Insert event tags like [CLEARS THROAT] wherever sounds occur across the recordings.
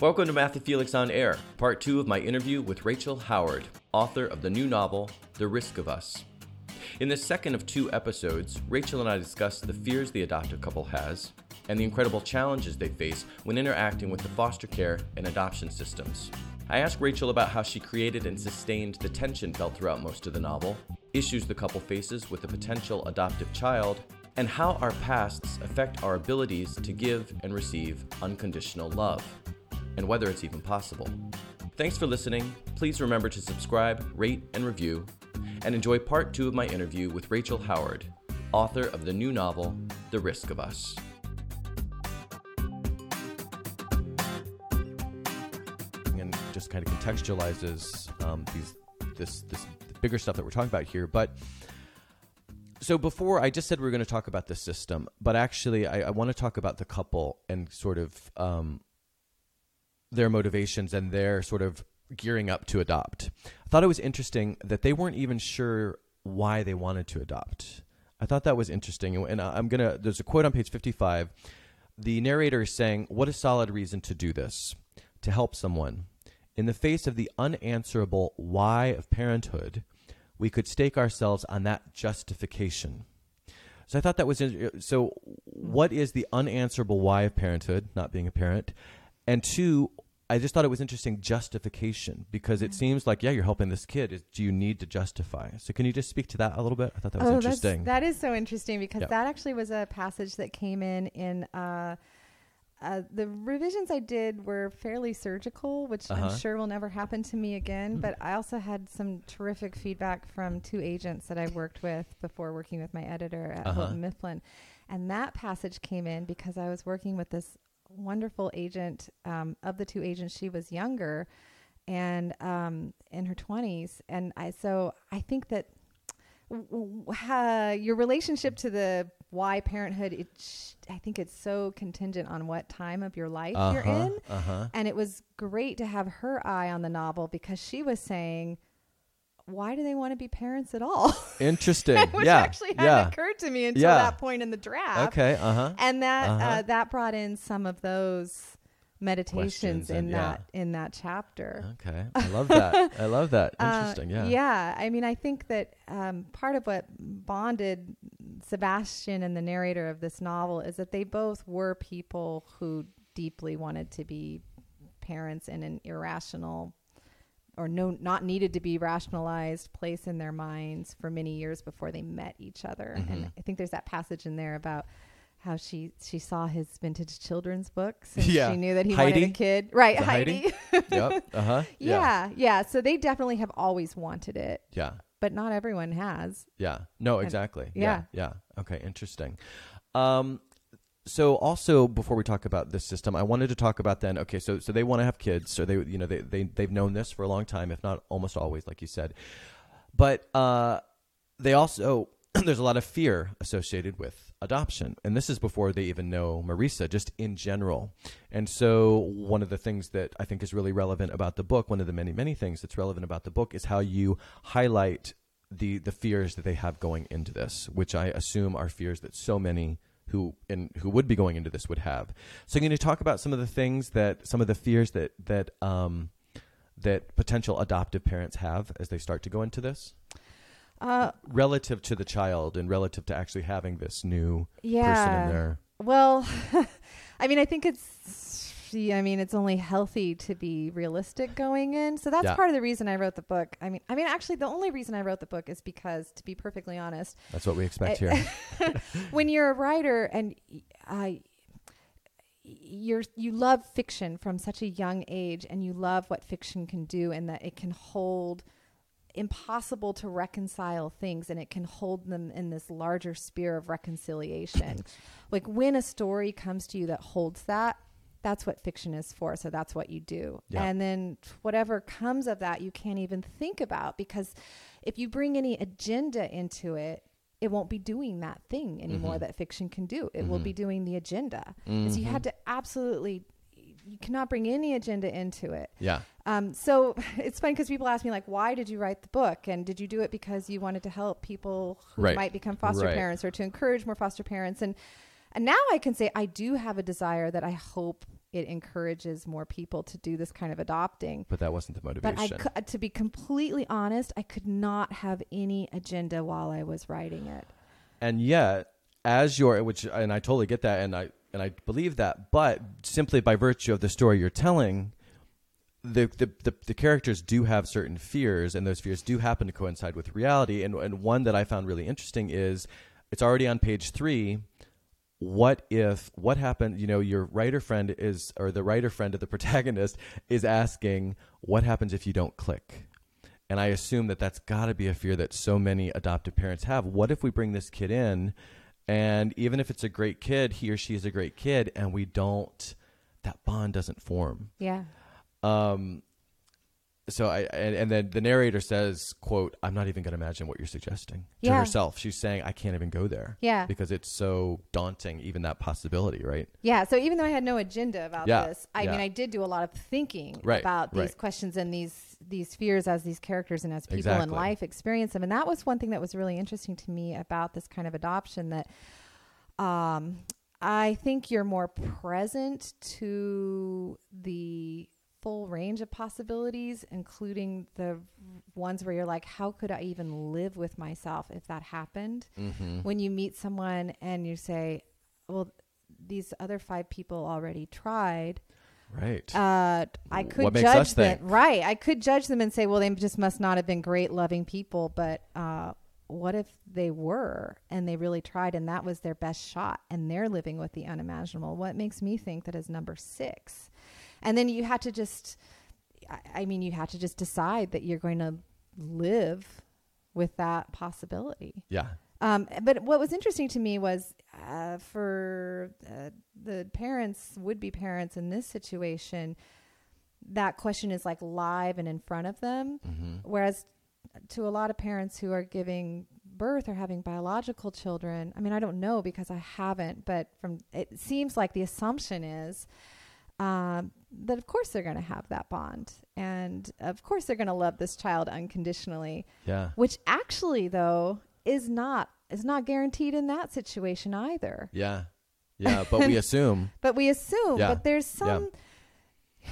Welcome to Matthew Felix on Air, part two of my interview with Rachel Howard, author of the new novel, The Risk of Us. In the second of two episodes, Rachel and I discuss the fears the adoptive couple has and the incredible challenges they face when interacting with the foster care and adoption systems. I ask Rachel about how she created and sustained the tension felt throughout most of the novel, issues the couple faces with a potential adoptive child, and how our pasts affect our abilities to give and receive unconditional love, and whether it's even possible. Thanks for listening. Please remember to subscribe, rate, and review, and enjoy part two of my interview with Rachel Howard, author of the new novel, The Risk of Us. And just kind of contextualizes um, these this this bigger stuff that we're talking about here, but so before I just said we are going to talk about the system, but actually I, I want to talk about the couple and sort of um, their motivations and their sort of gearing up to adopt. I thought it was interesting that they weren't even sure why they wanted to adopt. I thought that was interesting, and I'm gonna. There's a quote on page 55. The narrator is saying, "What a solid reason to do this: to help someone." In the face of the unanswerable why of parenthood, we could stake ourselves on that justification. So I thought that was so. What is the unanswerable why of parenthood, not being a parent? And two, I just thought it was interesting justification because it seems like yeah, you're helping this kid. Is, do you need to justify? So can you just speak to that a little bit? I thought that was oh, interesting. That's, so interesting because that actually was a passage that came in in. Uh, uh, the revisions I did were fairly surgical, which uh-huh. I'm sure will never happen to me again. Mm. But I also had some terrific feedback from two agents that I worked with before working with my editor at uh-huh. Mifflin. And that passage came in because I was working with this wonderful agent. Um, of the two agents, she was younger and um, in her 20s. And I, so I think that uh, your relationship to the why parenthood it sh- i think it's so contingent on what time of your life uh-huh, you're in uh-huh. and it was great to have her eye on the novel because she was saying why do they want to be parents at all [LAUGHS] interesting which yeah actually hadn't yeah. occurred to me until yeah. that point in the draft okay uh-huh and that uh-huh. uh, that brought in some of those meditations in and, that yeah. in that chapter. Okay, I love that. I love that. [LAUGHS] Uh, Interesting. Uh, yeah. Yeah. I mean, I think that um, part of what bonded Sebastian and the narrator of this novel is that they both were people who deeply wanted to be parents in an irrational or no not needed to be rationalized place in their minds for many years before they met each other. Mm-hmm. And I think there's that passage in there about how she she saw his vintage children's books and yeah. she knew that he Heidi? wanted a kid. Right, Heidi. Heidi? [LAUGHS] yep. Uh-huh. Yeah. yeah. Yeah. So they definitely have always wanted it. Yeah. But not everyone has. Yeah. No, exactly. yeah. yeah. Yeah. Okay, interesting. Um so also before we talk about this system, I wanted to talk about then okay, so so they want to have kids, so they you know they they they've known this for a long time if not almost always like you said. But uh they also [CLEARS THROAT] there's a lot of fear associated with adoption. And this is before they even know Marisa, just in general. And so, one of the things that I think is really relevant about the book, one of the many, many things that's relevant about the book, is how you highlight the, the fears that they have going into this, which I assume are fears that so many who and who would be going into this would have. So, I'm going to talk about some of the things that some of the fears that that um, that potential adoptive parents have as they start to go into this. Uh, relative to the child and relative to actually having this new yeah. person in there. Well, [LAUGHS] I mean, I think it's, I mean, it's only healthy to be realistic going in. So that's yeah. part of the reason I wrote the book. I mean, I mean, actually, the only reason I wrote the book is because, to be perfectly honest, that's what we expect I, here. [LAUGHS] when you're a writer and uh, you're you love fiction from such a young age, and you love what fiction can do, and that it can hold impossible to reconcile things and it can hold them in this larger sphere of reconciliation. like when a story comes to you that holds that, that's what fiction is for. So that's what you do. Yeah. And then whatever comes of that, you can't even think about because if you bring any agenda into it, it won't be doing that thing anymore mm-hmm. that fiction can do. It mm-hmm. will be doing the agenda. Mm-hmm. So you had to absolutely you cannot bring any agenda into it. Yeah. Um, so [LAUGHS] it's funny because people ask me like, why did you write the book? And did you do it because you wanted to help people who right. might become foster right. parents or to encourage more foster parents? And and now I can say I do have a desire that I hope it encourages more people to do this kind of adopting. But that wasn't the motivation. But I, to be completely honest, I could not have any agenda while I was writing it. and yet as your which and i totally get that and i and i believe that but simply by virtue of the story you're telling the, the, the, the characters do have certain fears and those fears do happen to coincide with reality and, and one that i found really interesting is it's already on page three what if what happened you know your writer friend is or the writer friend of the [LAUGHS] protagonist is asking what happens if you don't click and I assume that that's got to be a fear that so many adoptive parents have. What if we bring this kid in, and even if it's a great kid, he or she is a great kid, and we don't, that bond doesn't form. Yeah. Um, so I and, and then the narrator says, "quote I'm not even going to imagine what you're suggesting to Yeah. herself." She's saying, "I can't even go there." Yeah. because it's so daunting, even that possibility, right? Yeah. So even though I had no agenda about Yeah, this, I yeah. mean, I did do a lot of thinking Right, about these right. questions and these these fears as these characters and as people Exactly. in life experience them. And that was one thing that was really interesting to me about this kind of adoption that um, I think you're more present to the full range of possibilities, including the ones where you're like, how could I even live with myself if that happened? Mm-hmm. when you meet someone and you say, "Well, these other five people already tried," Right. uh, I could judge them. think? Right, I could judge them and say, "Well, they just must not have been great, loving people." But uh, what if they were and they really tried and that was their best shot and they're living with the unimaginable? What makes me think that is number six? And then you had to just, I- I mean, you had to just decide that you're going to live with that possibility. yeah. Um, but what was interesting to me was uh, for uh, the parents, would be parents in this situation, that question is like live and in front of them. Mm-hmm. Whereas to a lot of parents who are giving birth or having biological children, I mean, I don't know because I haven't, but from it seems like the assumption is um, that of course they're going to have that bond, and of course they're going to love this child unconditionally Yeah. which actually though is not is not guaranteed in that situation either Yeah. Yeah. But we [LAUGHS] assume. but we assume Yeah. but there's some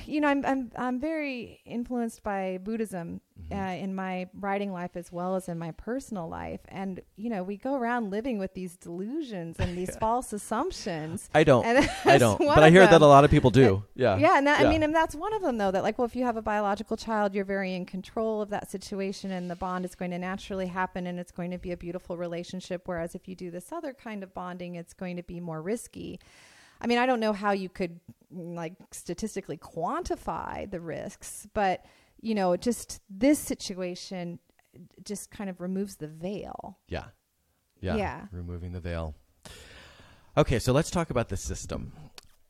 you know I'm I'm I'm very influenced by Buddhism Mm-hmm. uh, in my writing life as well as in my personal life and you know we go around living with these delusions and these [LAUGHS] false assumptions I don't. and [LAUGHS] I don't. But I hear that a lot of people do. [LAUGHS] Yeah. Yeah, and that, Yeah. I mean, and that's one of them though. That like, well, if you have a biological child, you're very in control of that situation, and the bond is going to naturally happen, and it's going to be a beautiful relationship. Whereas if you do this other kind of bonding, it's going to be more risky. I mean, I don't know how you could mm, like statistically quantify the risks, but you know, just this situation just kind of removes the veil. Yeah. Yeah. Yeah. Removing the veil. Okay, so let's talk about the system.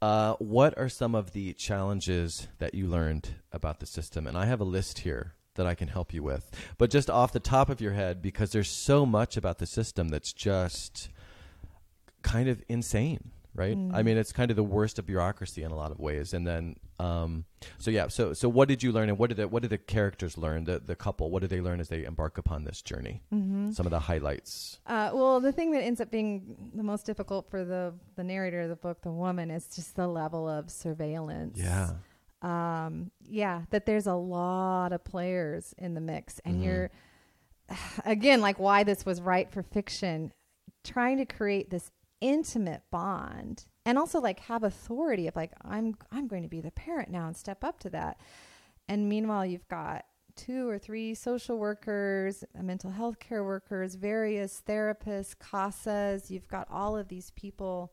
Uh, what are some of the challenges that you learned about the system? And I have a list here that I can help you with. But just off the top of your head, because there's so much about the system that's just kind of insane, right? I mean, it's kind of the worst of bureaucracy in a lot of ways. And then, um, so yeah, so so what did you learn, and what did the, what did the characters learn? The the couple, what did they learn as they embark upon this journey? Mm-hmm. Some of the highlights. Uh, well, the thing that ends up being the most difficult for the the narrator of the book, the woman, is just the level of surveillance. Yeah. Um, yeah, that there's a lot of players in the mix, and Mhm. you're [SIGHS] again like why this was right for fiction, trying to create this intimate bond and also like have authority of like I'm I'm going to be the parent now and step up to that. And meanwhile, you've got two or three social workers, mental health care workers, various therapists, CASAs. You've got all of these people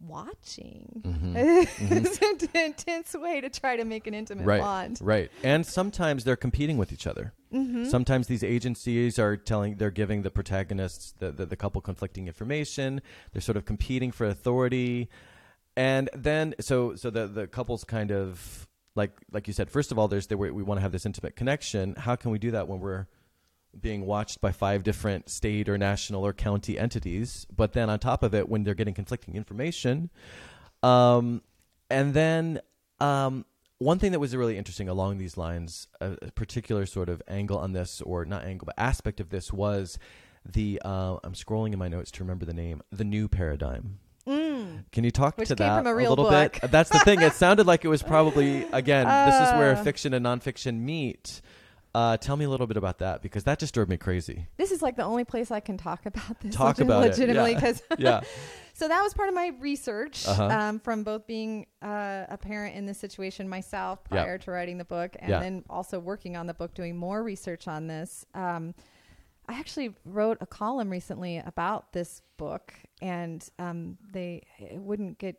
watching. Mhm. [LAUGHS] it's an intense way to try to make an intimate Right. bond. Right. And sometimes they're competing with each other. Mm-hmm. Sometimes these agencies are telling, they're giving the protagonists, the, the, the couple conflicting information. They're sort of competing for authority. And then, so, so the, the couple's kind of, like, like you said, first of all, there's the, we, we want to have this intimate connection. How can we do that when we're being watched by five different state or national or county entities? But then on top of it, when they're getting conflicting information, um, and then um, one thing that was really interesting along these lines, a, a particular sort of angle on this, or not angle, but aspect of this was the. Uh, I'm scrolling in my notes to remember the name. The new paradigm. Mm. Can you talk Which to that from a little book. bit? That's the thing. It sounded like it was probably again. this is where [LAUGHS] Uh. fiction and nonfiction meet. Uh, tell me a little bit about that because that just drove me crazy. This is like the only place I can talk about this. Talk legit- about it, legitimately because Yeah. [LAUGHS] [LAUGHS] so that was part of my research Uh-huh. um, from both being uh, a parent in this situation myself Yeah. prior to writing the book and Yeah. then also working on the book, doing more research on this. Um, I actually wrote a column recently about this book, and um, they it wouldn't get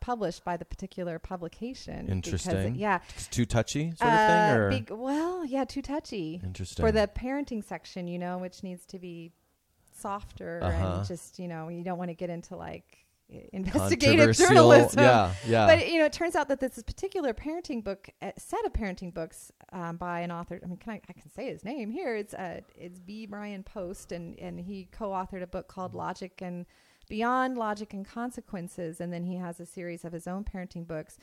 published by the particular publication. it- Interesting. yeah. It's too touchy sort of Uh, thing, or big- well, yeah, too touchy interesting for the parenting section, you know, which needs to be softer Uh-huh. and just, you know, you don't want to get into like investigative [LAUGHS] journalism. Yeah, yeah. But you know, it turns out that this particular parenting book, uh, set of parenting books um, by an author. I mean, can I, I can say his name here. It's uh, it's B. Bryan Post, and and he co-authored a book called Logic and Beyond Logic and Consequences, and then he has a series of his own parenting books.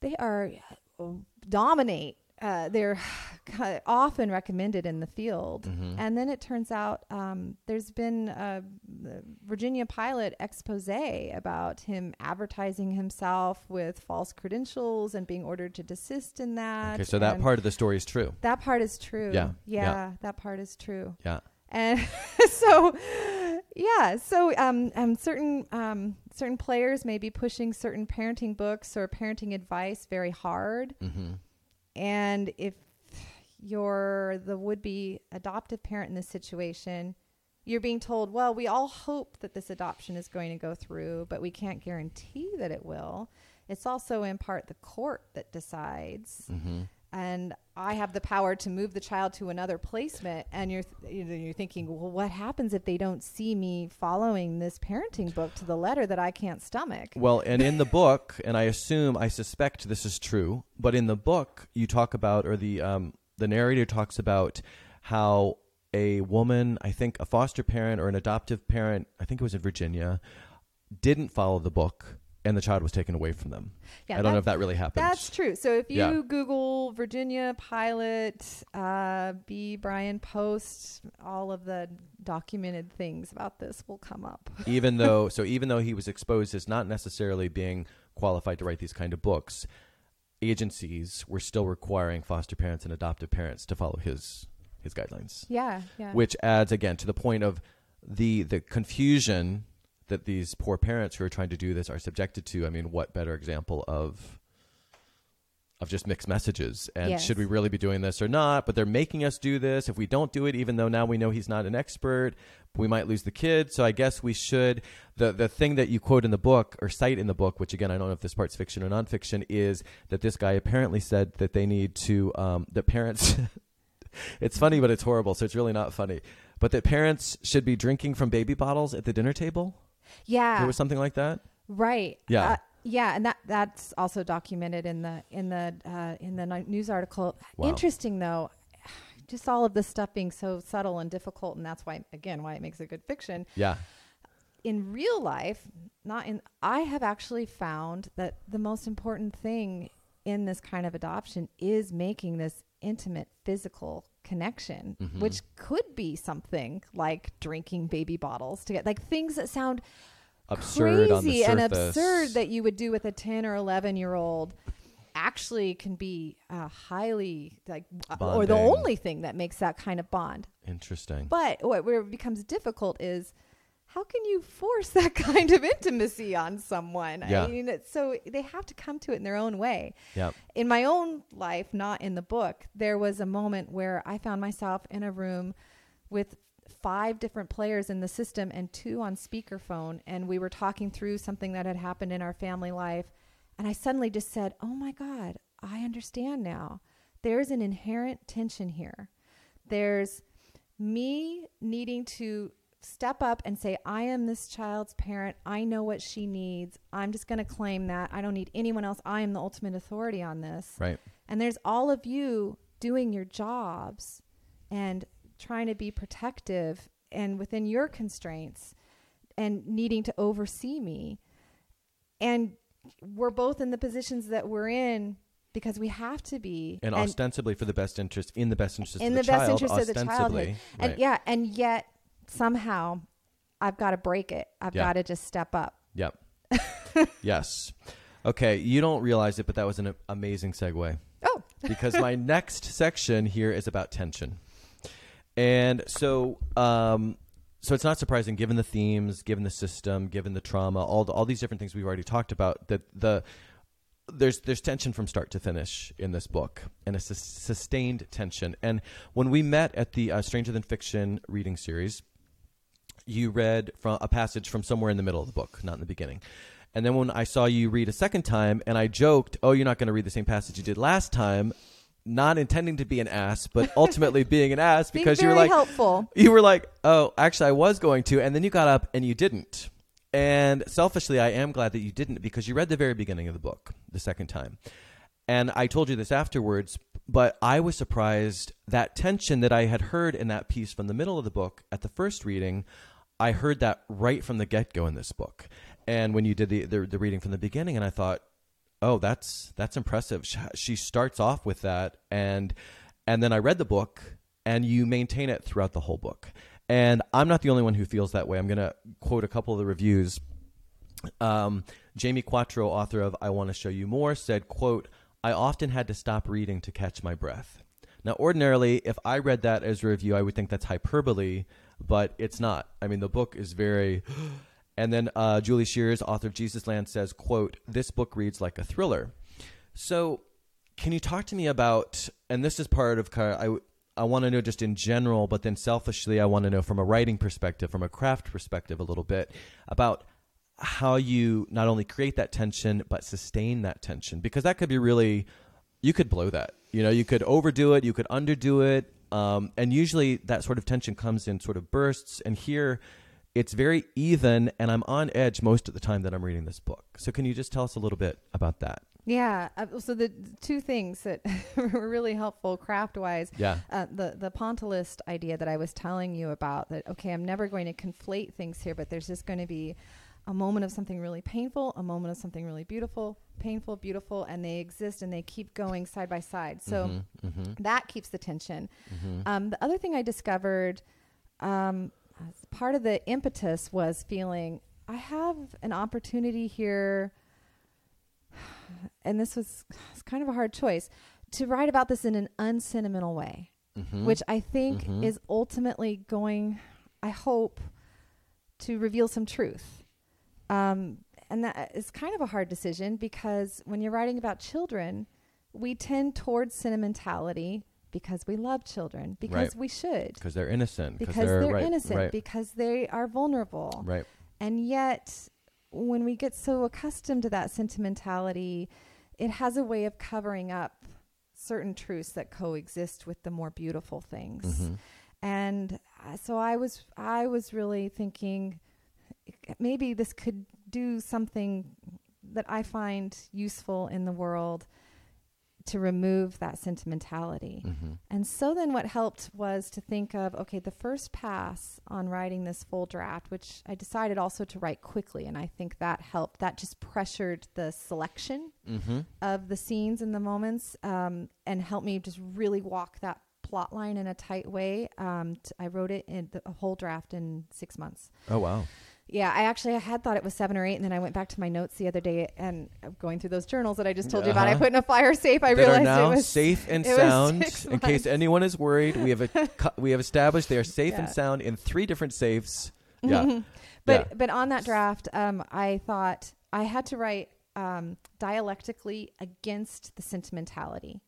They are uh, dominate. Uh, they're [SIGHS] often recommended in the field. Mhm. And then it turns out um, there's been a Virginia Pilot expose about him advertising himself with false credentials and being ordered to desist in that. okay, so that part of the story is true. that part is true. Yeah, yeah, yeah. that part is true. Yeah. And [LAUGHS] so, yeah, so um, um, certain um, certain players may be pushing certain parenting books or parenting advice very hard, Mm-hmm. and if you're the would-be adoptive parent in this situation, you're being told, "Well, we all hope that this adoption is going to go through, but we can't guarantee that it will." It's also in part the court that decides Mm-hmm. And I have the power to move the child to another placement. And you're th- you're thinking, well, what happens if they don't see me following this parenting book to the letter that I can't stomach? Well, and in the book, and I assume, I suspect this is true, but in the book, you talk about, or the um, the narrator talks about how a woman, I think a foster parent or an adoptive parent, I think it was in Virginia, didn't follow the book, and the child was taken away from them. Yeah, I don't know if that really happened. That's true. So if you Yeah. Google Virginia pilot, uh, B. Bryan Post, all of the documented things about this will come up. [LAUGHS] even though, so even though he was exposed as not necessarily being qualified to write these kind of books, agencies were still requiring foster parents and adoptive parents to follow his his guidelines. Yeah, yeah. which adds again to the point of the the confusion that these poor parents who are trying to do this are subjected to. I mean, what better example of of just mixed messages? And Yes. should we really be doing this or not? But they're making us do this. If we don't do it, even though now we know he's not an expert, we might lose the kid. So I guess we should. The the thing that you quote in the book or cite in the book, which again I don't know if this part's fiction or nonfiction, is that this guy apparently said that they need to um, that parents. [LAUGHS] it's funny, but it's horrible. So it's really not funny. But that parents should be drinking from baby bottles at the dinner table. Yeah. There was something like that. Right. Yeah. Uh, yeah, and that that's also documented in the in the uh, in the news article. Wow. Interesting though, [SIGHS] just all of this stuff being so subtle and difficult, and that's why again why it makes a good fiction. Yeah. In real life, not in. I have actually found that the most important thing in this kind of adoption is making this intimate physical connection, Mhm. which could be something like drinking baby bottles to get like things that sound Absurd crazy and absurd that you would do with a 10 or 11 year old actually can be uh, highly like uh, or the only thing that makes that kind of bond Interesting. but what where it becomes difficult is how can you force that [LAUGHS] kind of intimacy on someone Yeah. i mean it's so they have to come to it in their own way Yeah. in my own life, not in the book, there was a moment where I found myself in a room with five different players in the system and two on speakerphone. And we were talking through something that had happened in our family life. And I suddenly just said, Oh my God, I understand now. There's an inherent tension here. There's me needing to step up and say, I am this child's parent. I know what she needs. I'm just going to claim that. I don't need anyone else. I am the ultimate authority on this. Right. And there's all of you doing your jobs and trying to be protective and within your constraints and needing to oversee me. And we're both in the positions that we're in because we have to be. And, ostensibly for the best interest, in the best interest in of the, the, best child, interest of the ostensibly. And right. yeah, and yet somehow I've got to break it. I've Yeah. got to just step up. Yep. [LAUGHS] yes. Okay, you don't realize it, but that was an amazing segue. Oh. [LAUGHS] because my next section here is about tension. And so um, so it's not surprising given the themes, given the system, given the trauma, all the, all these different things we've already talked about that the there's there's tension from start to finish in this book and a su- sustained tension. And when we met at the uh, Stranger Than Fiction reading series, you read from a passage from somewhere in the middle of the book, not in the beginning. And then when I saw you read a second time, and I joked, "Oh, you're not going to read the same passage you did last time," not intending to be an ass, but [LAUGHS] ultimately being an ass Being because you were like, helpful. you were like, "Oh, actually, I was going to," and then you got up and you didn't. And selfishly, I am glad that you didn't because you read the very beginning of the book the second time. And I told you this afterwards, but I was surprised that tension that I had heard in that piece from the middle of the book at the first reading, I heard that right from the get go in this book. And when you did the, the the reading from the beginning, and I thought, oh, that's that's impressive. She, she starts off with that, and and then I read the book, and you maintain it throughout the whole book. And I'm not the only one who feels that way. I'm going to quote a couple of the reviews. Um, Jamie Quatro, author of I Want to Show You More, said, quote, I often had to stop reading to catch my breath. Now, ordinarily, if I read that as a review, I would think that's hyperbole, but it's not. I mean, the book is very. [GASPS] And then uh, Julie Scheeres, author of Jesus Land, says, quote, this book reads like a thriller. So can you talk to me about, and this is part of, I, I want to know just in general, but then selfishly, I want to know from a writing perspective, from a craft perspective, a little bit about how you not only create that tension, but sustain that tension. Because that could be really, you could blow that. You know, you could overdo it, you could underdo it. Um, and usually that sort of tension comes in sort of bursts. And here, it's very even, and I'm on edge most of the time that I'm reading this book. So, can you just tell us a little bit about that? Yeah. Uh, so the two things that [LAUGHS] were really helpful craft wise, Yeah. uh, the the pontilist idea that I was telling you about. That okay, I'm never going to conflate things here, but there's just going to be a moment of something really painful, a moment of something really beautiful, painful, beautiful, and they exist and they keep going side by side. So mm-hmm, that keeps the tension. mm-hmm. Um, the other thing I discovered, um, as part of the impetus was feeling I have an opportunity here, [SIGHS] and this was it's kind of a hard choice to write about this in an unsentimental way, mm-hmm. which I think Mhm. is ultimately going, I hope, to reveal some truth. Um, and that is kind of a hard decision because when you're writing about children, we tend towards sentimentality because we love children, because Right. we should, because they're innocent. because they're, they're right, innocent, Right. because they are vulnerable. right. And yet, when we get so accustomed to that sentimentality, it has a way of covering up certain truths that coexist with the more beautiful things. Mhm. And uh, so I was I was really thinking maybe this could do something that I find useful in the world to remove that sentimentality. Mhm. And so then what helped was to think of okay, the first pass on writing this full draft, which I decided also to write quickly. And I think that helped. That just pressured the selection Mhm. of the scenes and the moments um, and helped me just really walk that plot line in a tight way. Um, t- I wrote it in the whole draft in six months. Oh wow. Yeah, I actually I had thought it was seven or eight, and then I went back to my notes the other day and going through those journals that I just told you about. I Uh-huh. put in a fire safe. I that realized are now it was safe and sound. In case anyone is worried, we have a [LAUGHS] cu- we have established they are safe and sound in three different safes. [LAUGHS] Yeah. but Yeah. but on that draft, um, I thought I had to write um, dialectically against the sentimentality.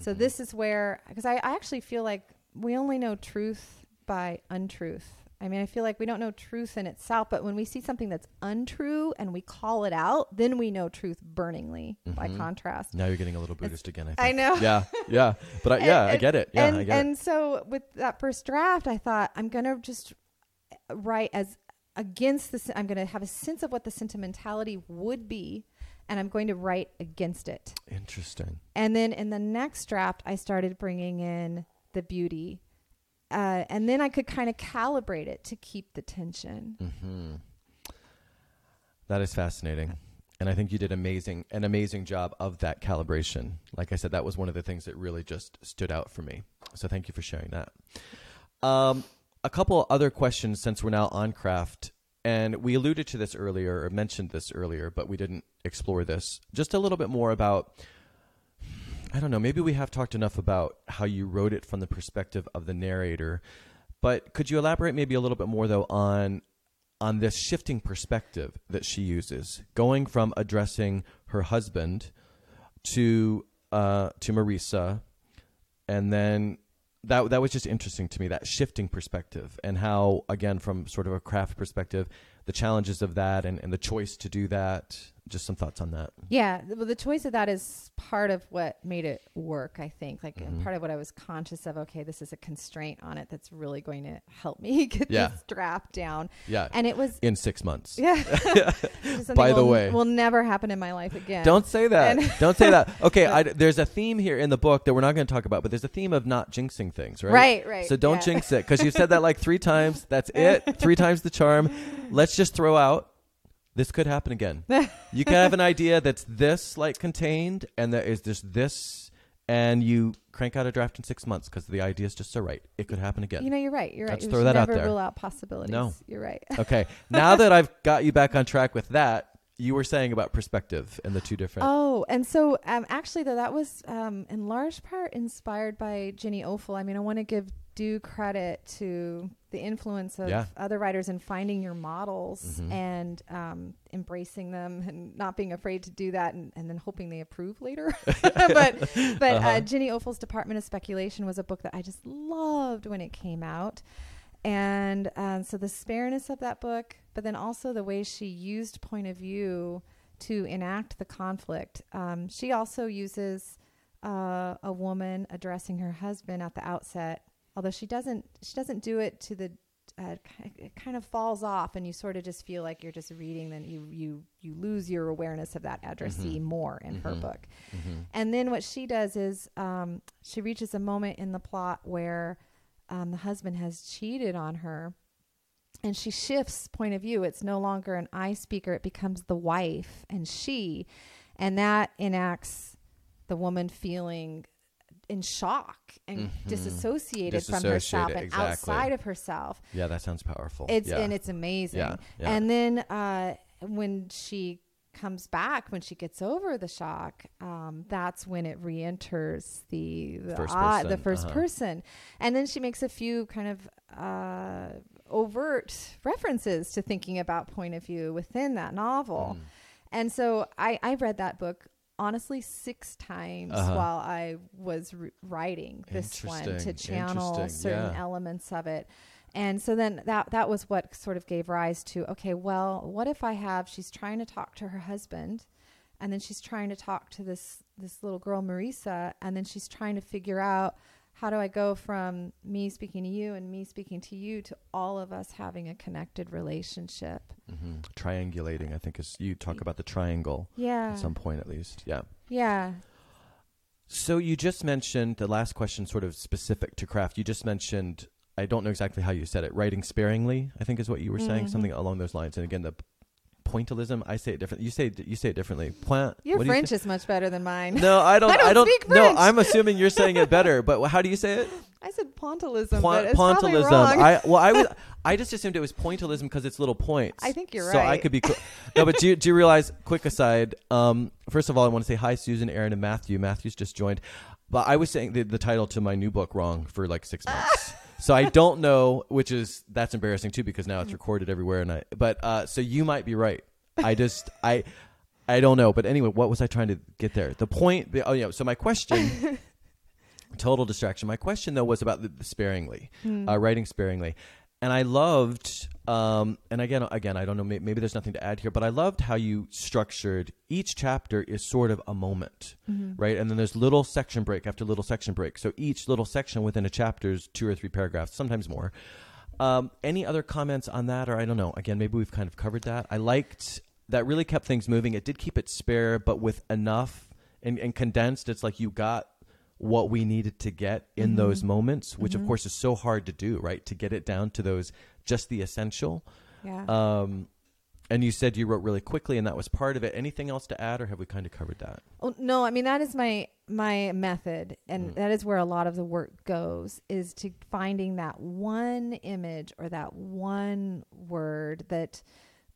So Mm-hmm. this is where because I, I actually feel like we only know truth by untruth. I mean, I feel like we don't know truth in itself, but when we see something that's untrue and we call it out, then we know truth burningly. By Mhm. contrast, Now you're getting a little Buddhist again. I, think. I know. Yeah. Yeah. But I, [LAUGHS] yeah, I get it. Yeah, and, I get and so with that first draft, I thought I'm gonna just write as against this. I'm gonna have a sense of what the sentimentality would be, and I'm going to write against it. it. Interesting. And then in the next draft, I started bringing in the beauty, uh, and then I could kind of calibrate it to keep the tension. hmm That is fascinating. And I think you did amazing an amazing job of that calibration. Like I said, that was one of the things that really just stood out for me. So thank you for sharing that. Um, a couple other questions since we're now on craft. and we alluded to this earlier or mentioned this earlier, but we didn't explore this. Just a little bit more about I don't know, maybe we have talked enough about how you wrote it from the perspective of the narrator, but could you elaborate maybe a little bit more though on on this shifting perspective that she uses, going from addressing her husband to uh, to Marisa, and then that that was just interesting to me that shifting perspective and how again from sort of a craft perspective the challenges of that and, and the choice to do that just some thoughts on that Yeah, well, the choice of that is part of what made it work. I think, like, and Mhm. part of what I was conscious of. Okay, this is a constraint on it that's really going to help me [LAUGHS] get Yeah. this strap down. yeah And it was, in six months yeah. [LAUGHS] [LAUGHS] By the way. will never happen in my life again. Don't say that. Don't say that. Okay, I, there's a theme here in the book that we're not going to talk about, but there's a theme of not jinxing things, right? Right, right. So don't yeah. jinx it because you said that like three times. That's it. Three times the charm. Let's just throw out. This could happen again. [LAUGHS] You can have an idea that's this like contained, and that is just this, and you crank out a draft in six months because the idea is just so right. It could happen again. You know, you're right. You're right. Let's You throw that out never there. rule out possibilities. No. You're right. [LAUGHS] okay. Now that I've got you back on track with that, you were saying about perspective and the two different. Oh, and so um, actually, though, that was um, in large part inspired by Jenny Offill. I mean, I want to give due credit to the influence of Yeah. other writers in finding your models Mhm. and um, embracing them and not being afraid to do that and, and then hoping they approve later. [LAUGHS] [LAUGHS] but but Uh-huh. uh, Jenny Offill's Department of Speculation was a book that I just loved when it came out. And um, so the spareness of that book, but then also the way she used point of view to enact the conflict. Um, she also uses uh, a woman addressing her husband at the outset, although she doesn't. She doesn't do it to the. Uh, it kind of falls off, and you sort of just feel like you're just reading. Then you you you lose your awareness of that addressee Mhm. more in her Mhm. book. Mhm. And then what she does is um, she reaches a moment in the plot where um, the husband has cheated on her. And she shifts point of view. It's no longer an I speaker, it becomes the wife and she. And that enacts the woman feeling in shock and Mhm. disassociated from herself and exactly. outside of herself. Yeah, that sounds powerful. It's yeah. and it's amazing. Yeah, yeah. And then uh, when she comes back, when she gets over the shock, um, that's when it re-enters the the, First the person, 1st uh-huh. person, and then she makes a few kind of uh, overt references to thinking about point of view within that novel. Mm. And so I, I read that book honestly six times Uh-huh. while I was re- writing this one to channel certain yeah. elements of it. And so then that that was what sort of gave rise to okay, well, what if I have she's trying to talk to her husband and then she's trying to talk to this this little girl Marisa and then she's trying to figure out how do I go from me speaking to you and me speaking to you to all of us having a connected relationship. Mhm. Triangulating, I think, is you talk about the triangle Yeah. at some point at least. Yeah. yeah. So you just mentioned the last question, sort of specific to craft. You just mentioned, I don't know exactly how you said it, writing sparingly. I think is what you were saying, Mhm. something along those lines. And again, the pointillism. I say it different. You say you say it differently. Point. Your what do you French is much better than mine. No, [LAUGHS] I don't. I don't speak No, French. I'm assuming you're saying it better. [LAUGHS] But how do you say it? I said pointillism, Point- pointillism. I well, I was. [LAUGHS] I just assumed it was pointillism because it's little points. I think you're right. so I could be. Co- no, but do you, do you realize? Quick aside. Um, first of all, I want to say hi, Susan, Aaron, and Matthew. Matthew's just joined. But I was saying the, the title to my new book wrong for like six months. So I don't know, which is that's embarrassing too because now it's recorded everywhere. And I. But uh, so you might be right. I just I. I don't know, but anyway, what was I trying to get there? The point. Oh yeah. So my question. [LAUGHS] total distraction. My question though was about the, the sparingly, Hmm. uh, writing sparingly, and I loved. Um, and again, again, I don't know. May, maybe there's nothing to add here, but I loved how you structured each chapter is sort of a moment, Mm-hmm. right? And then there's little section break after little section break. So each little section within a chapter is two or three paragraphs, sometimes more. Um, any other comments on that, or I don't know. Again, maybe we've kind of covered that. I liked that. Really kept things moving. It did keep it spare, but with enough and, and condensed. It's like you got what we needed to get in Mhm. those moments, which of Mhm. course is so hard to do, right? To get it down to those just the essential. yeah. Um, and you said you wrote really quickly, and that was part of it. Anything else to add, or have we kind of covered that? Oh, no, I mean that is my my method and Mm. that is where a lot of the work goes is to finding that one image or that one word that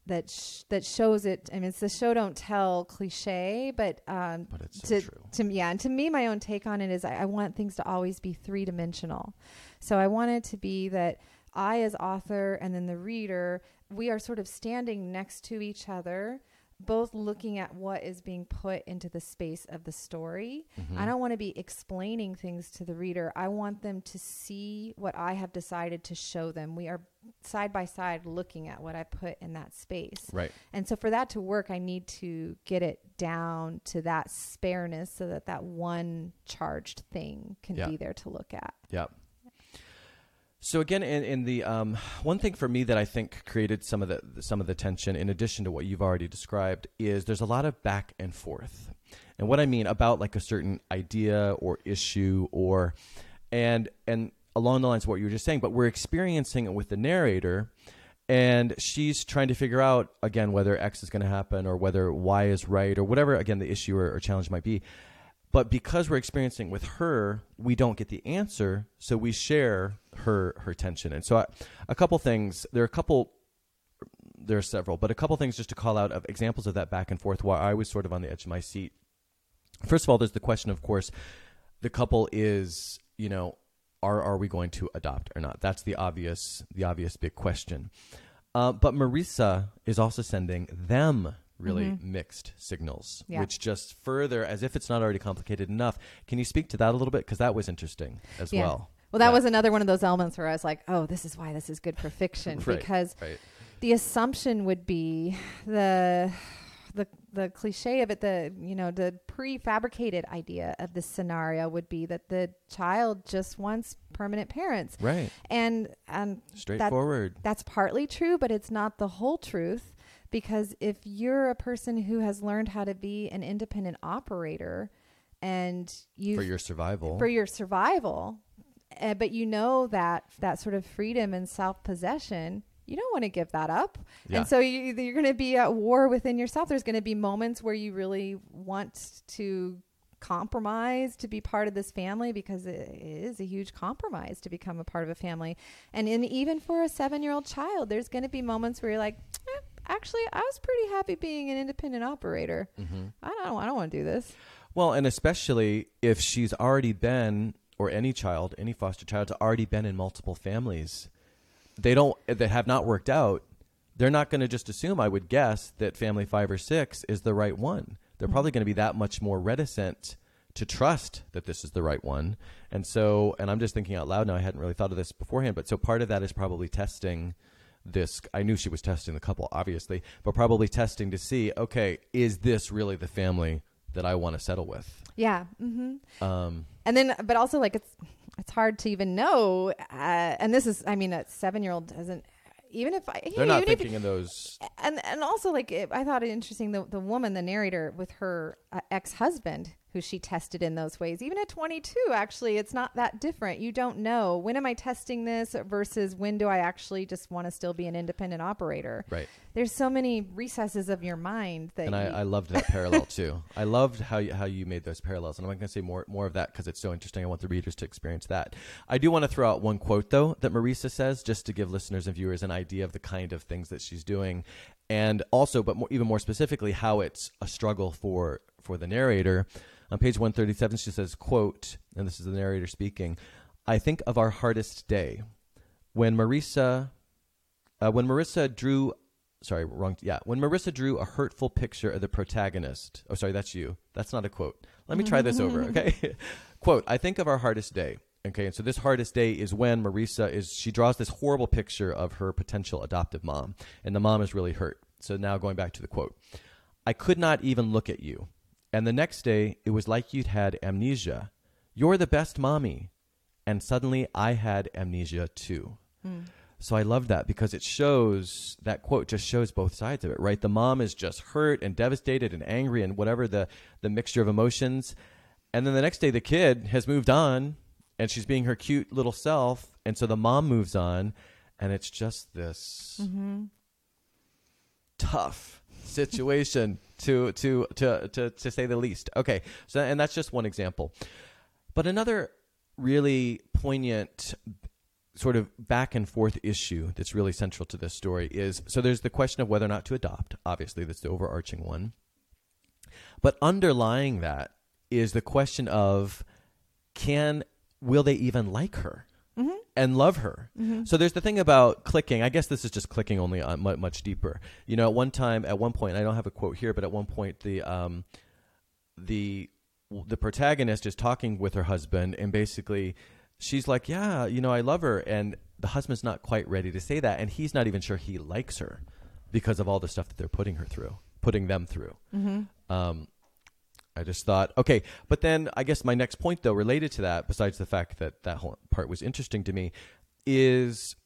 that sh- that shows it i mean it's the show don't tell cliche but um But it's so to, true. to me, yeah, and to me, my own take on it is I, I want things to always be three dimensional. So I want it to be that I, as author, and then the reader, we are sort of standing next to each other, both looking at what is being put into the space of the story. Mm-hmm. I don't want to be explaining things to the reader. I want them to see what I have decided to show them. We are side by side looking at what I put in that space. Right. And so for that to work, I need to get it down to that spareness so that that one charged thing can Yeah. be there to look at. Yeah. So again, in, in the um, one thing for me that I think created some of the some of the tension, in addition to what you've already described, is there's a lot of back and forth, and what I mean about like a certain idea or issue or, and and along the lines of what you were just saying, but we're experiencing it with the narrator, and she's trying to figure out again whether X is going to happen or whether Y is right or whatever again the issue or, or challenge might be. But because we're experiencing with her, we don't get the answer, so we share her her tension. And so, I, a couple things. There are a couple. There are several, but a couple things just to call out of examples of that back and forth. While I was sort of on the edge of my seat. First of all, there's the question, of course, the couple is, you know, are are we going to adopt or not? That's the obvious the obvious big question. Uh, but Marisa is also sending them really mm-hmm. mixed signals, Yeah. which just further, as if it's not already complicated enough. Can you speak to that a little bit? Because that was interesting as Yeah. well. Well, that Yeah. was another one of those elements where I was like, oh, this is why this is good for fiction. [LAUGHS] Right, Because right. the assumption would be the the the cliche of it the you know the prefabricated idea of this scenario would be that the child just wants permanent parents Right. and and Straightforward. that's partly true, but it's not the whole truth because if you're a person who has learned how to be an independent operator and you for your survival. for your survival, uh, but you know that that sort of freedom and self-possession, you don't want to give that up. Yeah. And so you, you're going to be at war within yourself. There's going to be moments where you really want to compromise to be part of this family because it is a huge compromise to become a part of a family. And in, even for a seven year old child, there's going to be moments where you're like, eh, actually, I was pretty happy being an independent operator. Mhm. I don't, I don't want to do this. Well, and especially if she's already been, or any child, any foster child's already been in multiple families, they don't that have not worked out. They're not going to just assume, I would guess, that family five or six is the right one. They're probably going to be that much more reticent to trust that this is the right one. And so, and I'm just thinking out loud now. I hadn't really thought of this beforehand, but so part of that is probably testing this. I knew she was testing the couple, obviously, but probably testing to see, okay, is this really the family that I want to settle with? Yeah. Mm-hmm. Um, and then but also like it's it's hard to even know uh, and this is i mean a seven year old doesn't even if i they're not even if- thinking in those. and and also like it, i thought it interesting the, the woman the narrator with her uh, ex-husband who she tested in those ways even at 22 actually it's not that different you don't know when am i testing this versus when do i actually just want to still be an independent operator Right. there's so many recesses of your mind that and I, I loved that parallel too. I loved how you, how you made those parallels, and I'm not going to say more more of that because it's so interesting. I want the readers to experience that. I do want to throw out one quote though that Marisa says, just to give listeners and viewers an idea of the kind of things that she's doing, and also, but more, even more specifically, how it's a struggle for for the narrator. On page 137, she says, "quote," and this is the narrator speaking. I think of our hardest day when Marissa, uh, when Marissa drew, sorry, wrong. Yeah, when Marissa drew a hurtful picture of the protagonist. Oh, sorry, that's you. That's not a quote. Let me try this over. [LAUGHS] Okay, [LAUGHS] quote. I think of our hardest day. Okay, and so this hardest day is when Marissa is she draws this horrible picture of her potential adoptive mom, and the mom is really hurt. So now going back to the quote, I could not even look at you, and the next day it was like you'd had amnesia. You're the best mommy, and suddenly I had amnesia too. Hmm. So I love that because it shows that quote just shows both sides of it, right? The mom is just hurt and devastated and angry and whatever the the mixture of emotions. And then the next day the kid has moved on and she's being her cute little self and so the mom moves on and it's just this mm-hmm. tough situation to to to to to say the least. Okay, so and that's just one example, but another really poignant sort of back and forth issue that's really central to this story is so there's the question of whether or not to adopt. Obviously, that's the overarching one. But underlying that is the question of can will they even like her. And love her? So there's the thing about clicking. I guess this is just clicking only on much, much deeper. You know, at one time, at one point, I don't have a quote here, but at one point, the um, the the protagonist is talking with her husband, and basically, she's like, "Yeah, you know, I love her," and the husband's not quite ready to say that, and he's not even sure he likes her because of all the stuff that they're putting her through, putting them through. Um, I just thought, okay, but then I guess my next point, though, related to that, besides the fact that that whole part was interesting to me, is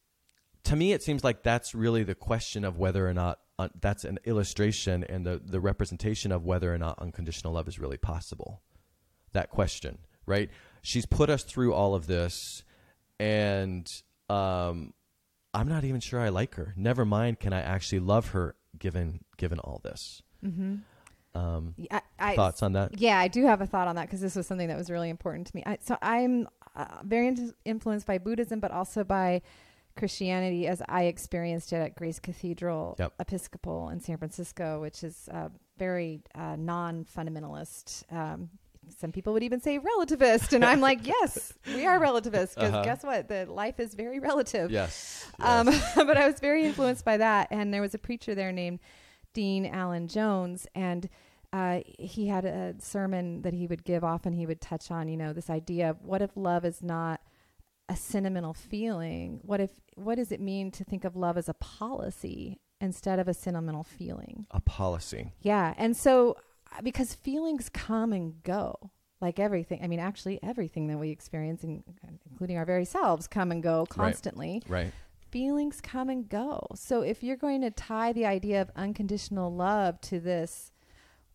to me it seems like that's really the question of whether or not uh, that's an illustration and the the representation of whether or not unconditional love is really possible. That question, right? She's put us through all of this, and um, I'm not even sure I like her. Never mind, can I actually love her given given all this? Um, I, I, thoughts on that? Yeah, I do have a thought on that because this was something that was really important to me. I, so I'm uh, very in- influenced by Buddhism, but also by Christianity as I experienced it at Grace Cathedral Yep. Episcopal in San Francisco, which is uh, very uh, non-fundamentalist. Um, some people would even say relativist, and I'm like, yes, we are relativists because Uh-huh. guess what? The life is very relative. Yes. Um, yes. [LAUGHS] but I was very influenced by that. And there was a preacher there named Dean Alan Jones. And uh, he had a sermon that he would give often. He would touch on, you know, this idea of what if love is not a sentimental feeling? What if, what does it mean to think of love as a policy instead of a sentimental feeling? a policy. Yeah. And so, uh, because feelings come and go, like everything, I mean, actually, everything that we experience, in, including our very selves, come and go constantly Right. Feelings come and go. So if you're going to tie the idea of unconditional love to this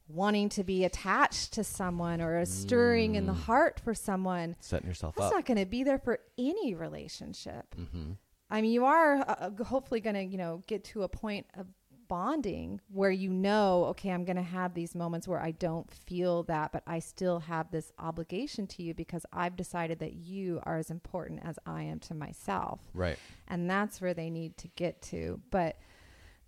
wanting to be attached to someone or a stirring in the heart for someone, Setting yourself that's up. not going to be there for any relationship. mm-hmm. I mean, you are uh, uh, hopefully going to, you know, get to a point of bonding where you know, okay, I'm going to have these moments where I don't feel that, but I still have this obligation to you because I've decided that you are as important as I am to myself Right. and that's where they need to get to but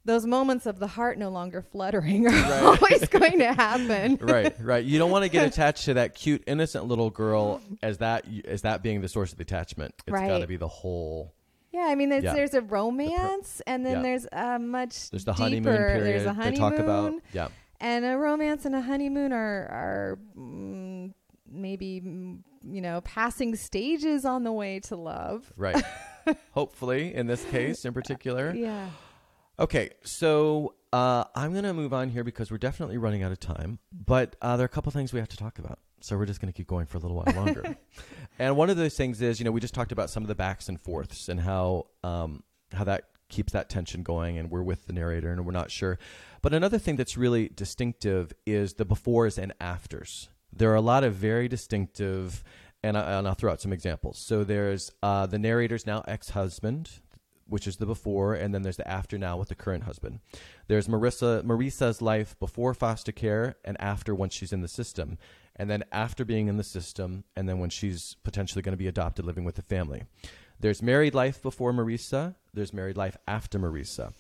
those moments of the heart no longer fluttering are Right. [LAUGHS] always going to happen [LAUGHS] right, right. You don't want to get [LAUGHS] attached to that cute, innocent little girl as that as that being the source of the attachment. It's got to be the whole. Yeah i mean there's, Yeah. there's a romance and then yeah. there's a much There's the deeper, honeymoon period there's a they honeymoon talk about. Yeah, and a romance and a honeymoon are are mm, maybe mm, you know passing stages on the way to love right. [LAUGHS] Hopefully, in this case in particular. yeah Okay, so uh, I'm going to move on here because we're definitely running out of time. But uh, there are a couple things we have to talk about. So we're just going to keep going for a little while longer. [LAUGHS] and one of those things is, you know, we just talked about some of the backs and forths and how um, how that keeps that tension going, and we're with the narrator and we're not sure. But another thing that's really distinctive is the befores and afters. There are a lot of very distinctive, and, I, and I'll throw out some examples. So there's uh, the narrator's now ex-husband, which is the before, and then there's the after now with the current husband. There's Marisa Marisa's life before foster care and after once she's in the system, and then after being in the system, and then when she's potentially going to be adopted, living with the family. There's married life before Marisa. There's married life after Marisa,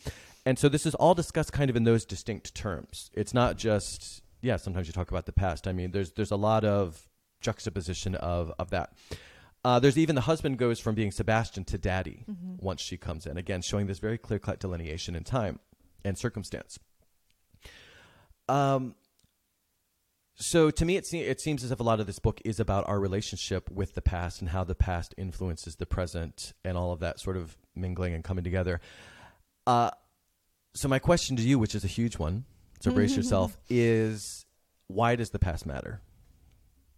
and so this is all discussed kind of in those distinct terms. It's not just yeah. Sometimes you talk about the past. I mean, there's there's a lot of juxtaposition of of that. Uh, there's even the husband goes from being Sebastian to daddy once she comes in. Again, showing this very clear cut delineation in time and circumstance. Um, so to me, it, se- it seems as if a lot of this book is about our relationship with the past and how the past influences the present and all of that sort of mingling and coming together. Uh, so my question to you, which is a huge one, so brace yourself, is why does the past matter?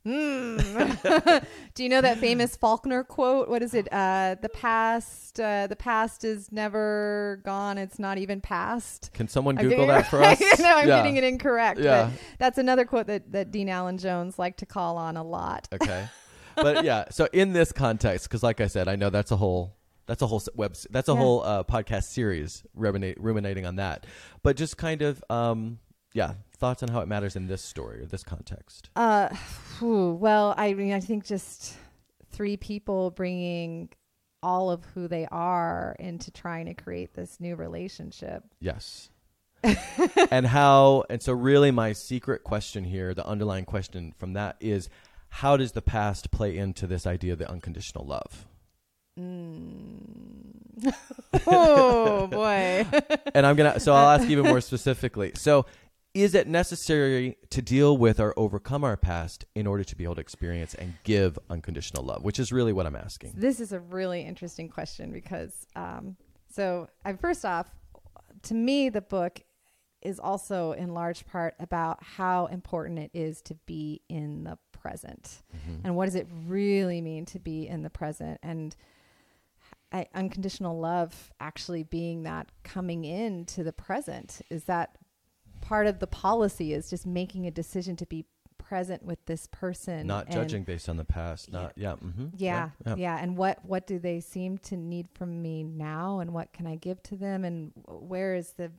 Mm. [LAUGHS] Do you know that famous Faulkner quote? What is it? Uh, the past, uh, the past is never gone. It's not even past. Can someone I'm Google that for us? [LAUGHS] no, I'm Yeah. getting it incorrect. Yeah. But that's another quote that, that Dean Alan Jones liked to call on a lot. [LAUGHS] Okay. but yeah, so in this context, because like I said, I know that's a whole that's a whole web that's a Yeah. whole uh, podcast series ruminate, ruminating on that. But just kind of um, yeah, thoughts on how it matters in this story or this context? Uh, whew, well, I mean, I think just three people bringing all of who they are into trying to create this new relationship. Yes. [LAUGHS] and how and so really my secret question here, the underlying question from that is how does the past play into this idea of the unconditional love? Mm. [LAUGHS] oh boy. [LAUGHS] and I'm gonna so I'll ask even more specifically. So is it necessary to deal with or overcome our past in order to be able to experience and give unconditional love? Which is really what i'm asking. This is a really interesting question because, um, so I, first off, to me, the book is also in large part about how important it is to be in the present. Mhm. and what does it really mean to be in the present? And I, unconditional love actually being that coming into the present is that part of the policy is just making a decision to be present with this person not and- judging based on the past not yeah mm-hmm. yeah, yeah, yeah, And what what do they seem to need from me now, and what can I give to them, and where is the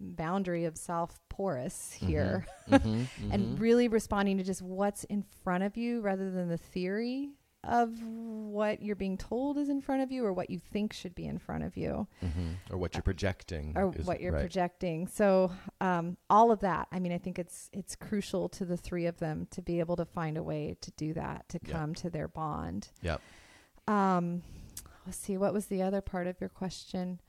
boundary of self porous here? Mhm, [LAUGHS] And mhm. really responding to just what's in front of you, rather than the theory of what you're being told is in front of you, or what you think should be in front of you Mhm. or what you're projecting or is- what you're right. projecting. So um, all of that. I mean, I think it's it's crucial to the three of them to be able to find a way to do that to come to their bond. Yep. Um, let's see. What was the other part of your question?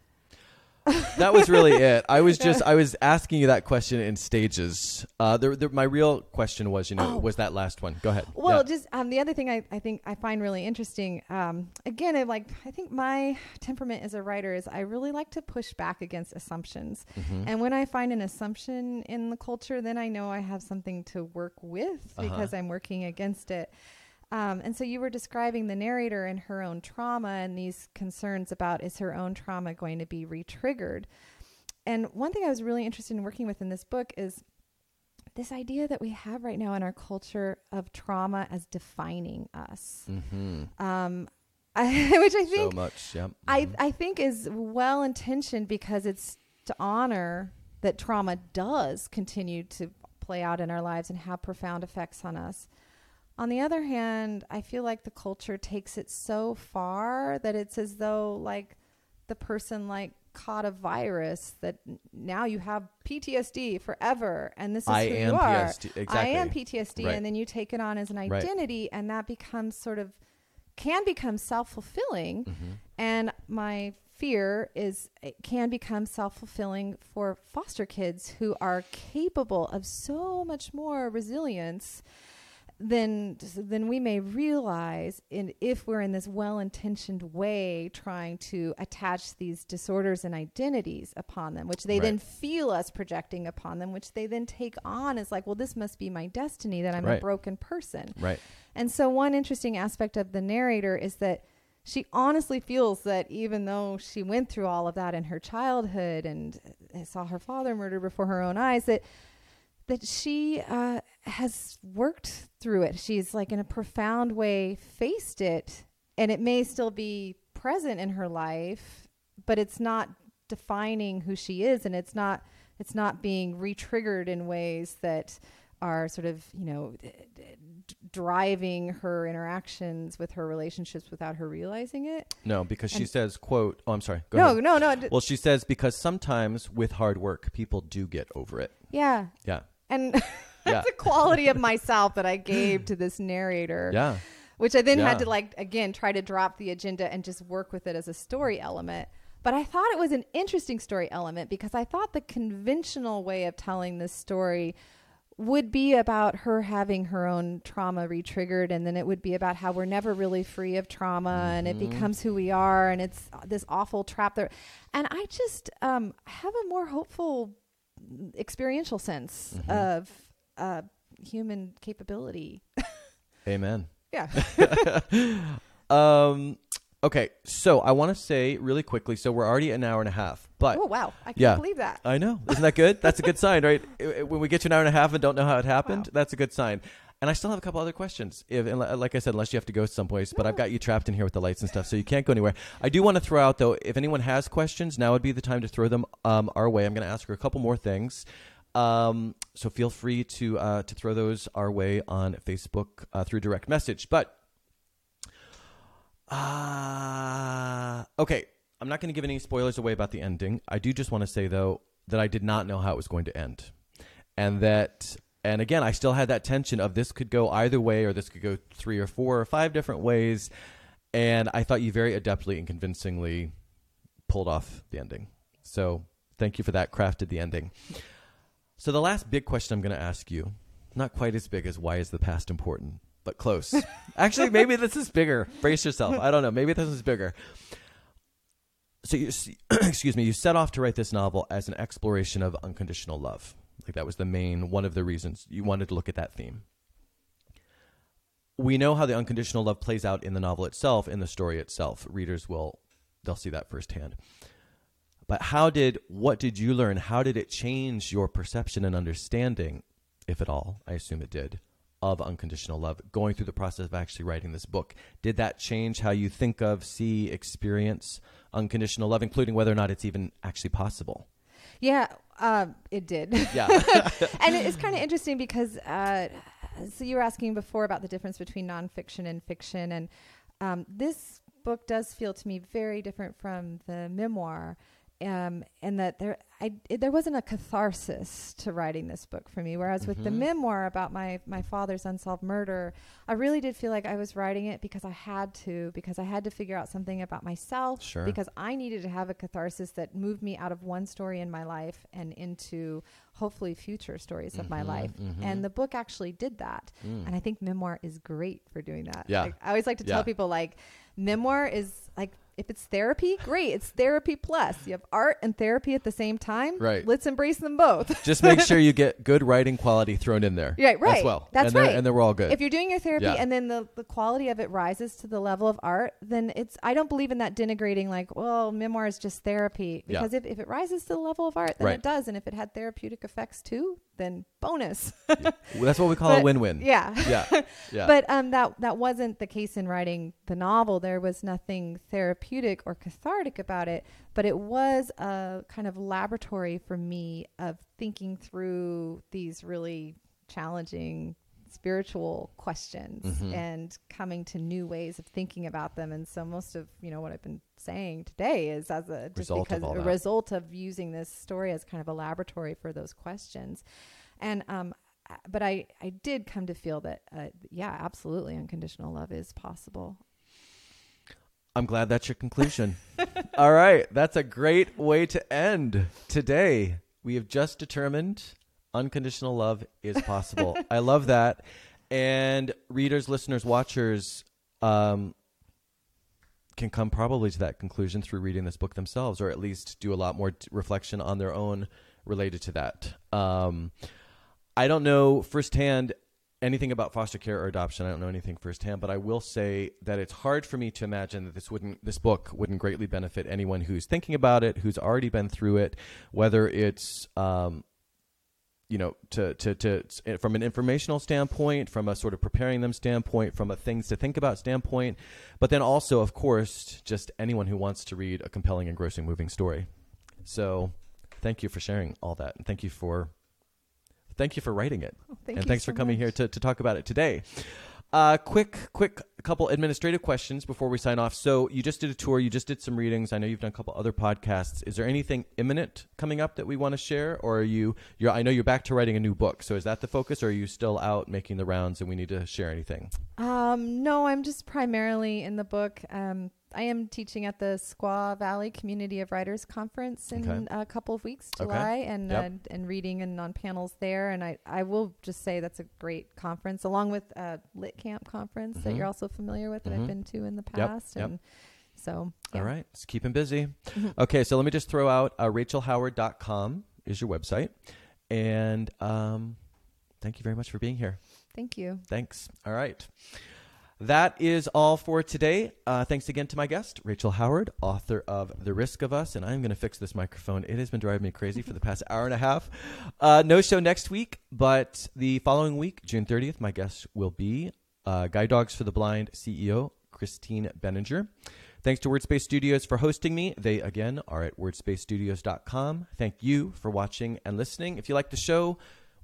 [LAUGHS] that was really it. I was just [LAUGHS] I was asking you that question in stages. Uh, the, the, my real question was, you know, Oh. was that last one? Go ahead. Well, Yeah. just um, the other thing I, I think I find really interesting. Um, again, I like I think my temperament as a writer is I really like to push back against assumptions. Mhm. And when I find an assumption in the culture, then I know I have something to work with Uh-huh. because I'm working against it. Um, and so you were describing the narrator and her own trauma and these concerns about is her own trauma going to be retriggered? And one thing I was really interested in working with in this book is this idea that we have right now in our culture of trauma as defining us, Mhm. um, I, [LAUGHS] which I so think much. Yep. I, Mhm. I think is well intentioned because it's to honor that trauma does continue to play out in our lives and have profound effects on us. On the other hand, I feel like the culture takes it so far that it's as though like the person like caught a virus that now you have PTSD forever and this is I who am you are. Exactly. I am PTSD, Right. and then you take it on as an Right. identity, and that becomes sort of can become self fulfilling. Mhm. And my fear is it can become self fulfilling for foster kids who are capable of so much more resilience than than we may realize in if we're in this well-intentioned way trying to attach these disorders and identities upon them which they then feel us projecting upon them which they then take on as like well this must be my destiny that I'm a broken person. Right. and so, one interesting aspect of the narrator is that she honestly feels that even though she went through all of that in her childhood and saw her father murdered before her own eyes, that that she uh, has worked through it. She's like in a profound way faced it, and it may still be present in her life, but it's not defining who she is, and it's not it's not being re-triggered in ways that are sort of you know d- d- driving her interactions with her relationships without her realizing it. No, because she says, "quote." Oh, I'm sorry. Go no, ahead. no, no, d- Well, she says because sometimes with hard work, people do get over it. yeah, Yeah. and. [LAUGHS] that's a quality of myself that I gave to this narrator. Yeah. which I then had to like again try to drop the agenda and just work with it as a story element. But I thought it was an interesting story element because I thought the conventional way of telling this story would be about her having her own trauma re-triggered and then it would be about how we're never really free of trauma and it Mhm. becomes who we are and it's this awful trap there and i just um, have a more hopeful experiential sense Mhm. of uh, human capability [LAUGHS] Amen. yeah [LAUGHS] Um. Okay. So I want to say really quickly. So we're already an hour and a half, but oh wow i can't yeah. believe that I know. Isn't that good? That's a good sign, right? [LAUGHS] When we get to an hour and a half and don't know how it happened, Wow. that's a good sign. And I still have a couple other questions. If, like I said, unless you have to go someplace, but I've got you trapped in here with the lights and stuff, so you can't go anywhere. I do want to throw out though, if anyone has questions, now would be the time to throw them um, our way. I'm going to ask her a couple more things. Um, so feel free to uh, to throw those our way on Facebook uh, through direct message. But uh, okay, I'm not going to give any spoilers away about the ending. I do just want to say though that I did not know how it was going to end, and that and again I still had that tension of this could go either way or this could go three or four or five different ways, and I thought you very adeptly and convincingly pulled off the ending. So thank you for that. Crafted the ending. So the last big question I'm going to ask you, not quite as big as why is the past important, but close. [LAUGHS] Actually, maybe this is bigger. Brace yourself. I don't know. Maybe this is bigger. So you, [CLEARS THROAT] excuse me, you set off to write this novel as an exploration of unconditional love. Like that was the main one of the reasons you wanted to look at that theme. We know how the unconditional love plays out in the novel itself, in the story itself. Readers will they'll see that firsthand. But how did what did you learn? How did it change your perception and understanding, if at all? I assume it did, of unconditional love. Going through the process of actually writing this book, did that change how you think of, see, experience unconditional love, including whether or not it's even actually possible? Yeah, uh, it did. Yeah, [LAUGHS] and it's kind of interesting because uh, so you were asking before about the difference between nonfiction and fiction, and um, this book does feel to me very different from the memoir um, and that there I it, there wasn't a catharsis to writing this book for me. Whereas mm-hmm. with the mm-hmm. memoir about my my father's unsolved murder, I really did feel like I was writing it because I had to, because I had to figure out something about myself, sure. because I needed to have a catharsis that moved me out of one story in my life and into hopefully future stories mm-hmm, of my mm-hmm, life. Mm-hmm. And the book actually did that. Mm. And I think memoir is great for doing that. Yeah. Like, I always like to yeah. tell people like memoir is like if it's therapy, great. It's therapy plus. You have art and therapy at the same time. Right. Let's embrace them both. [LAUGHS] Just make sure you [LAUGHS] get good writing quality thrown in there. Right, right. As well. That's and right. And then we're all good. If you're doing your therapy Yeah. and then the, the quality of it rises to the level of art, then it's I don't believe in that denigrating like, well, memoir is just therapy. Yeah. Because if, if it rises to the level of art, then Right. it does. And if it had therapeutic effects too, then bonus. Well, [LAUGHS] That's what we call But- a win-win. yeah. Yeah. [LAUGHS] Yeah. But um, that that wasn't the case in writing the novel. There was nothing therapeutic or cathartic about it, but it was a kind of laboratory for me of thinking through these really challenging spiritual questions Mhm. and coming to new ways of thinking about them. And so most of you know what I've been saying today is as a just Result of because a result of using this story as kind of a laboratory for those questions. And um, uh, but I I did come to feel that uh, yeah, absolutely, unconditional love is possible. I'm glad that's your conclusion. [LAUGHS] All right. That's a great way to end today. We have just determined unconditional love is possible. [LAUGHS] I love that. And readers, listeners, watchers um, can come probably to that conclusion through reading this book themselves, or at least do a lot more t- reflection on their own related to that. Um, I don't know firsthand anything about foster care or adoption. I don't know anything firsthand, but I will say that it's hard for me to imagine that this wouldn't this book wouldn't greatly benefit anyone who's thinking about it, who's already been through it, whether it's um, you know, to, to, to, eh, from an informational standpoint, from a sort of preparing them standpoint, from a things to think about standpoint, but then also, of course, just anyone who wants to read a compelling, engrossing, moving story. So, thank you for sharing all that, and thank you for, thank you for writing it, Oh, thank and thanks so for coming much. here to, to talk about it today. Uh, quick, quick couple administrative questions before we sign off. So you just did a tour, you just did some readings. I know you've done a couple other podcasts. Is there anything imminent coming up that we want to share, or are you? You're, I know you're back to writing a new book. So is that the focus, or are you still out making the rounds and we need to share anything? Um, no, I'm just primarily in the book. Um, I am teaching at the Squaw Valley Community of Writers Conference in Okay. a couple of weeks, Okay. July, and Yep. uh, and reading and on panels there. And I, I will just say that's a great conference, along with uh, Lit Camp Conference that Mhm. you're also familiar with that Mhm. I've been to in the past. yep. And so, yeah. All right, let's keep him busy. Mhm. Okay, so let me just throw out uh, rachelhoward.com is your website, and um, thank you very much for being here. Thank you. Thanks. All right. That is all for today. Uh, thanks again to my guest, Rachel Howard, author of The Risk of Us. And I'm going to fix this microphone. It has been driving me crazy for the past hour and a half. Uh, no show next week, but the following week, June 30th, my guest will be uh, Guide Dogs for the Blind CEO, Christine Benninger. Thanks to Wordspace Studios for hosting me. They, again, are at wordspacesstudios.com. Thank you for watching and listening. If you like the show,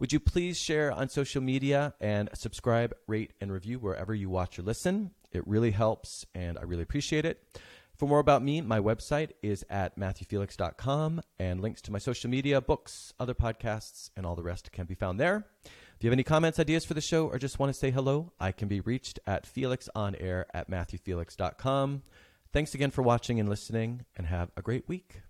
would you please share on social media and subscribe, rate, and review wherever you watch or listen? It really helps, and I really appreciate it. For more about me, my website is at matthewfelix.com, and links to my social media, books, other podcasts, and all the rest can be found there. If you have any comments, ideas for the show, or just want to say hello, I can be reached at felixonair at matthewfelix.com. Thanks again for watching and listening, and have a great week.